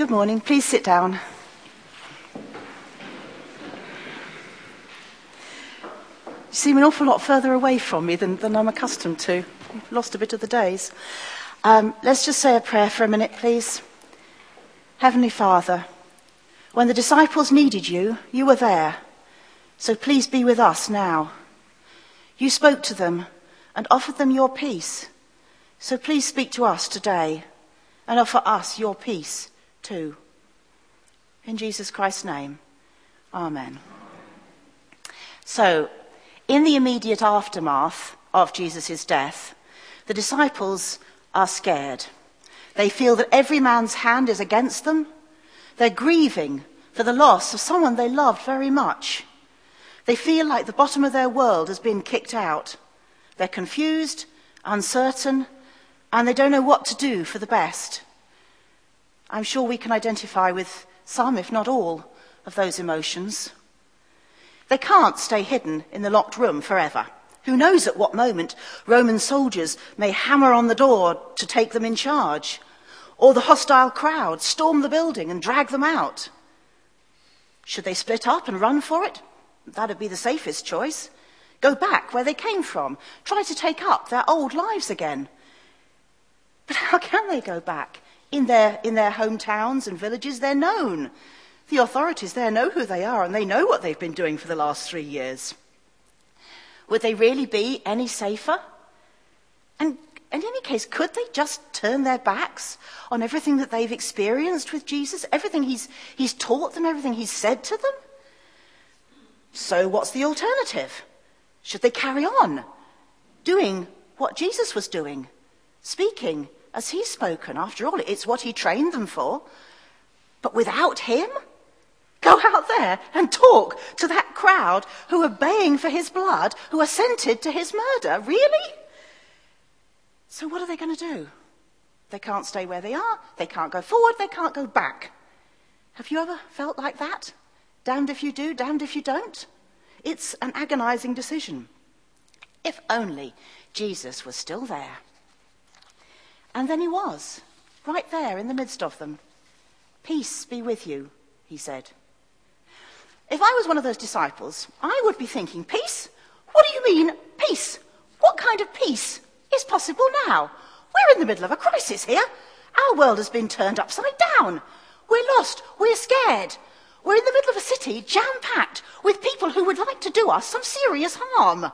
Good morning. Please sit down. You seem an awful lot further away from me than, than I'm accustomed to. I've lost a bit of the days. Um, let's just say a prayer for a minute, please. Heavenly Father, when the disciples needed you, you were there. So please be with us now. You spoke to them and offered them your peace. So please speak to us today and offer us your peace too. In Jesus Christ's name, Amen. So, in the immediate aftermath of Jesus' death, the disciples are scared. They feel that every man's hand is against them. They're grieving for the loss of someone they loved very much. They feel like the bottom of their world has been kicked out. They're confused, uncertain, and they don't know what to do for the best. I'm sure we can identify with some, if not all, of those emotions. They can't stay hidden in the locked room forever. Who knows at what moment Roman soldiers may hammer on the door to take them in charge, or the hostile crowd storm the building and drag them out. Should they split up and run for it? That'd be the safest choice. Go back where they came from, try to take up their old lives again. But how can they go back? In their, in their hometowns and villages, they're known. The authorities there know who they are and they know what they've been doing for the last three years. Would they really be any safer? And in any case, could they just turn their backs on everything that they've experienced with Jesus, everything he's, he's taught them, everything he's said to them? So, what's the alternative? Should they carry on doing what Jesus was doing, speaking as he's spoken? After all, it's what he trained them for. But without him? Go out there and talk to that crowd who are baying for his blood, who assented to his murder. Really? So, what are they going to do? They can't stay where they are, they can't go forward, they can't go back. Have you ever felt like that? Damned if you do, damned if you don't? It's an agonizing decision. If only Jesus was still there. And then he was, right there in the midst of them. Peace be with you, he said. If I was one of those disciples, I would be thinking, Peace? What do you mean, peace? What kind of peace is possible now? We're in the middle of a crisis here. Our world has been turned upside down. We're lost. We're scared. We're in the middle of a city jam packed with people who would like to do us some serious harm.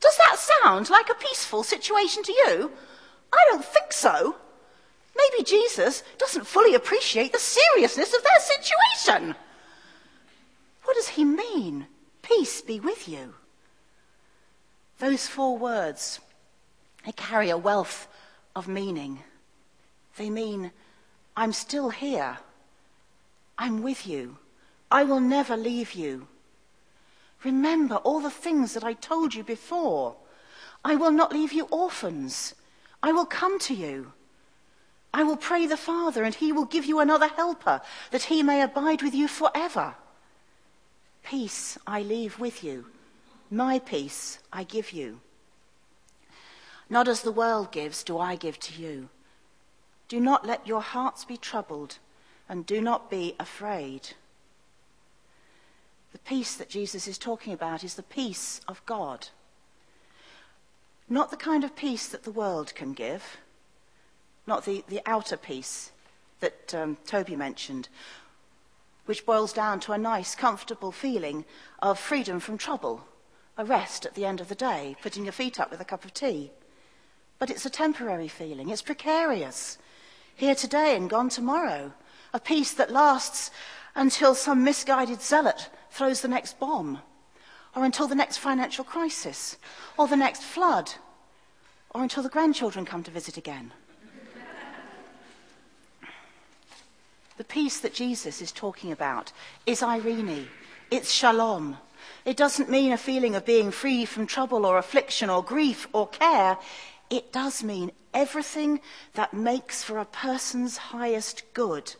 Does that sound like a peaceful situation to you? I don't think so. Maybe Jesus doesn't fully appreciate the seriousness of their situation. What does he mean? Peace be with you. Those four words, they carry a wealth of meaning. They mean, I'm still here. I'm with you. I will never leave you. Remember all the things that I told you before. I will not leave you orphans. I will come to you. I will pray the Father, and he will give you another helper, that he may abide with you forever. Peace I leave with you, my peace I give you. Not as the world gives, do I give to you. Do not let your hearts be troubled, and do not be afraid. The peace that Jesus is talking about is the peace of God. Not the kind of peace that the world can give, not the, the outer peace that um, Toby mentioned, which boils down to a nice, comfortable feeling of freedom from trouble, a rest at the end of the day, putting your feet up with a cup of tea. But it's a temporary feeling, it's precarious. Here today and gone tomorrow. A peace that lasts until some misguided zealot throws the next bomb, or until the next financial crisis, or the next flood, or until the grandchildren come to visit again. the peace that Jesus is talking about is eirene, it's shalom. It doesn't mean a feeling of being free from trouble or affliction or grief or care. It does mean everything that makes for a person's highest good.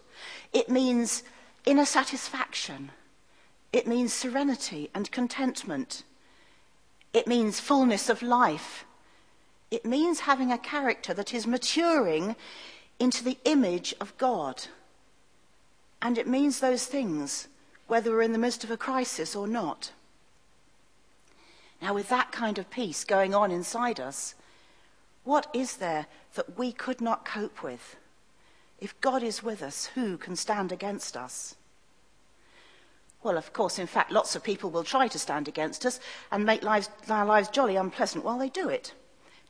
It means inner satisfaction. It means serenity and contentment. It means fullness of life. It means having a character that is maturing into the image of God. And it means those things whether we're in the midst of a crisis or not. Now, with that kind of peace going on inside us, what is there that we could not cope with? If God is with us, who can stand against us? Well, of course, in fact, lots of people will try to stand against us and make lives, our lives jolly unpleasant while they do it.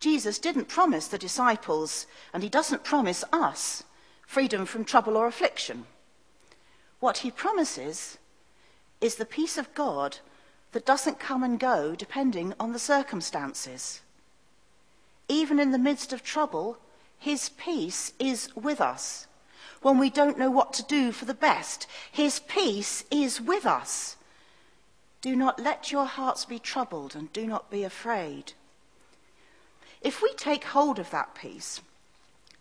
Jesus didn't promise the disciples, and he doesn't promise us, freedom from trouble or affliction. What he promises is the peace of God that doesn't come and go depending on the circumstances. Even in the midst of trouble, his peace is with us. When we don't know what to do for the best, his peace is with us. Do not let your hearts be troubled and do not be afraid. If we take hold of that peace,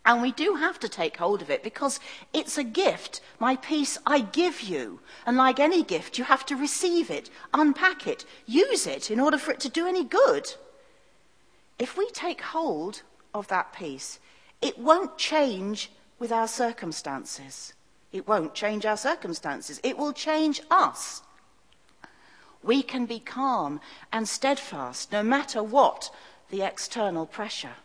and we do have to take hold of it because it's a gift. My peace I give you. And like any gift, you have to receive it, unpack it, use it in order for it to do any good. If we take hold of that peace, it won't change with our circumstances. It won't change our circumstances. It will change us. We can be calm and steadfast no matter what the external pressure.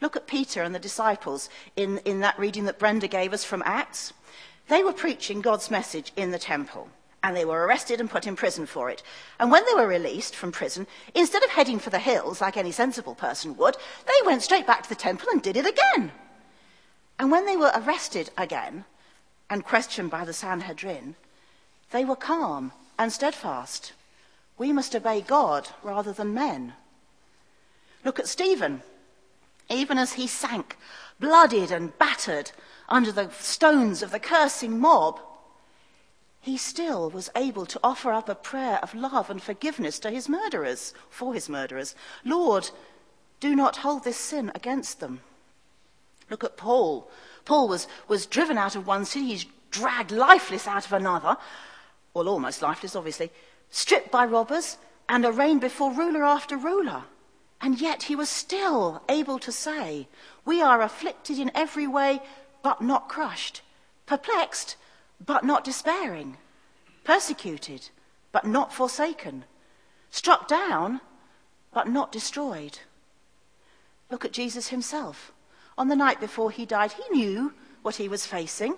Look at Peter and the disciples in, in that reading that Brenda gave us from Acts. They were preaching God's message in the temple, and they were arrested and put in prison for it. And when they were released from prison, instead of heading for the hills like any sensible person would, they went straight back to the temple and did it again. And when they were arrested again and questioned by the Sanhedrin, they were calm and steadfast. We must obey God rather than men. Look at Stephen even as he sank, bloodied and battered, under the stones of the cursing mob, he still was able to offer up a prayer of love and forgiveness to his murderers, for his murderers. Lord, do not hold this sin against them. Look at Paul. Paul was, was driven out of one city, he's dragged lifeless out of another, well, almost lifeless, obviously, stripped by robbers, and arraigned before ruler after ruler. And yet he was still able to say, We are afflicted in every way, but not crushed, perplexed, but not despairing, persecuted, but not forsaken, struck down, but not destroyed. Look at Jesus himself. On the night before he died, he knew what he was facing,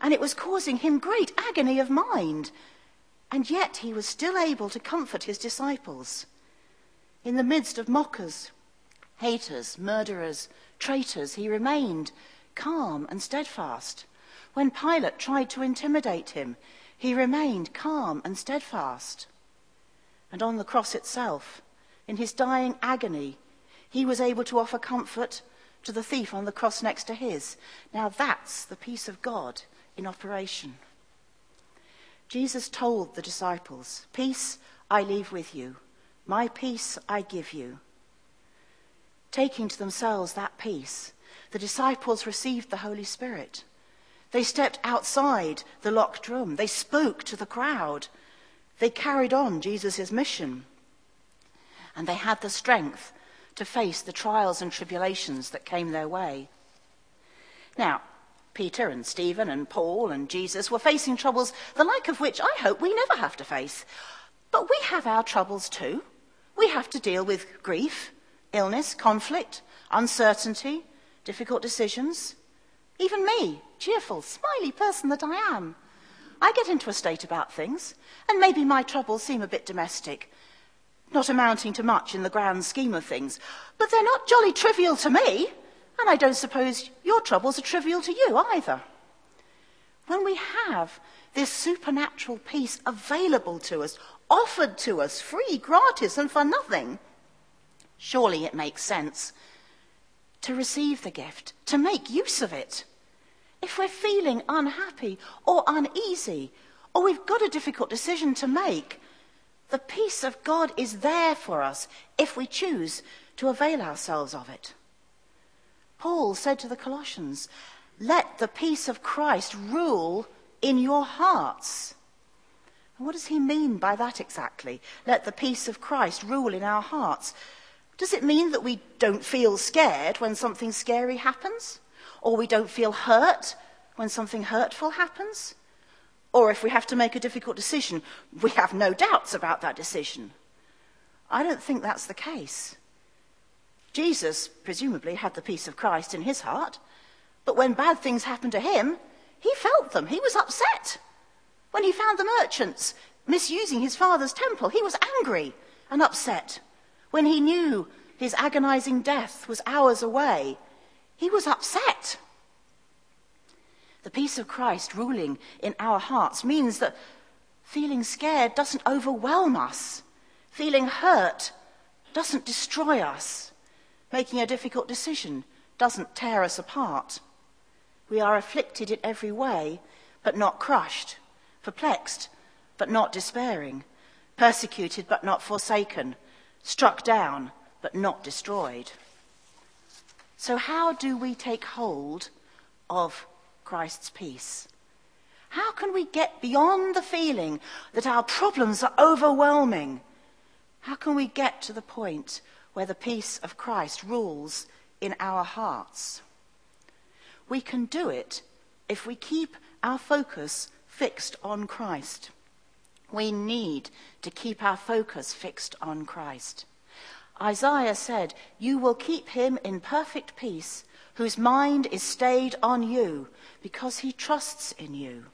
and it was causing him great agony of mind. And yet he was still able to comfort his disciples. In the midst of mockers, haters, murderers, traitors, he remained calm and steadfast. When Pilate tried to intimidate him, he remained calm and steadfast. And on the cross itself, in his dying agony, he was able to offer comfort to the thief on the cross next to his. Now that's the peace of God in operation. Jesus told the disciples, Peace I leave with you. My peace I give you. Taking to themselves that peace, the disciples received the Holy Spirit. They stepped outside the locked room. They spoke to the crowd. They carried on Jesus' mission. And they had the strength to face the trials and tribulations that came their way. Now, Peter and Stephen and Paul and Jesus were facing troubles the like of which I hope we never have to face. But we have our troubles too. We have to deal with grief, illness, conflict, uncertainty, difficult decisions. Even me, cheerful, smiley person that I am. I get into a state about things, and maybe my troubles seem a bit domestic, not amounting to much in the grand scheme of things, but they're not jolly trivial to me, and I don't suppose your troubles are trivial to you either. When we have this supernatural peace available to us offered to us free, gratis, and for nothing, surely it makes sense to receive the gift, to make use of it. If we're feeling unhappy or uneasy, or we've got a difficult decision to make, the peace of God is there for us if we choose to avail ourselves of it. Paul said to the Colossians, Let the peace of Christ rule in your hearts what does he mean by that exactly? Let the peace of Christ rule in our hearts. Does it mean that we don't feel scared when something scary happens? Or we don't feel hurt when something hurtful happens? Or if we have to make a difficult decision, we have no doubts about that decision. I don't think that's the case. Jesus, presumably, had the peace of Christ in his heart, but when bad things happened to him, he felt them. He was upset. When he found the merchants misusing his father's temple, he was angry and upset. When he knew his agonizing death was hours away, he was upset. The peace of Christ ruling in our hearts means that feeling scared doesn't overwhelm us. Feeling hurt doesn't destroy us. Making a difficult decision doesn't tear us apart. We are afflicted in every way, but not crushed, perplexed, but not despairing, persecuted, but not forsaken, struck down, but not destroyed. So, how do we take hold of Christ's peace? How can we get beyond the feeling that our problems are overwhelming? How can we get to the point where the peace of Christ rules in our hearts? We can do it if we keep our focus fixed on Christ. We need to keep our focus fixed on Christ. Isaiah said, You will keep him in perfect peace whose mind is stayed on you because he trusts in you.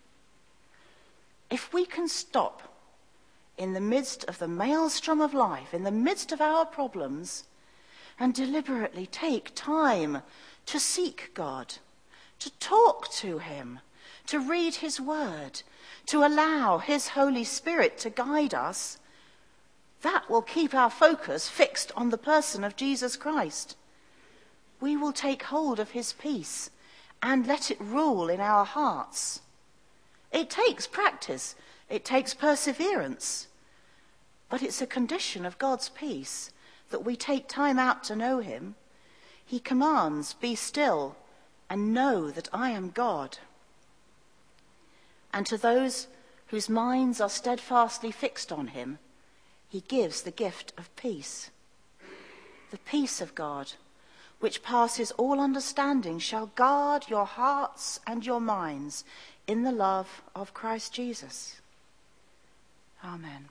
If we can stop in the midst of the maelstrom of life, in the midst of our problems, and deliberately take time to seek God, to talk to him, to read his word, to allow his Holy Spirit to guide us, that will keep our focus fixed on the person of Jesus Christ we will take hold of his peace and let it rule in our hearts. It takes practice, it takes perseverance, but it's a condition of God's peace that we take time out to know him. He commands, Be still and know that I am God. And to those whose minds are steadfastly fixed on him, he gives the gift of peace. The peace of God which passes all understanding, shall guard your hearts and your minds in the love of Christ Jesus. Amen.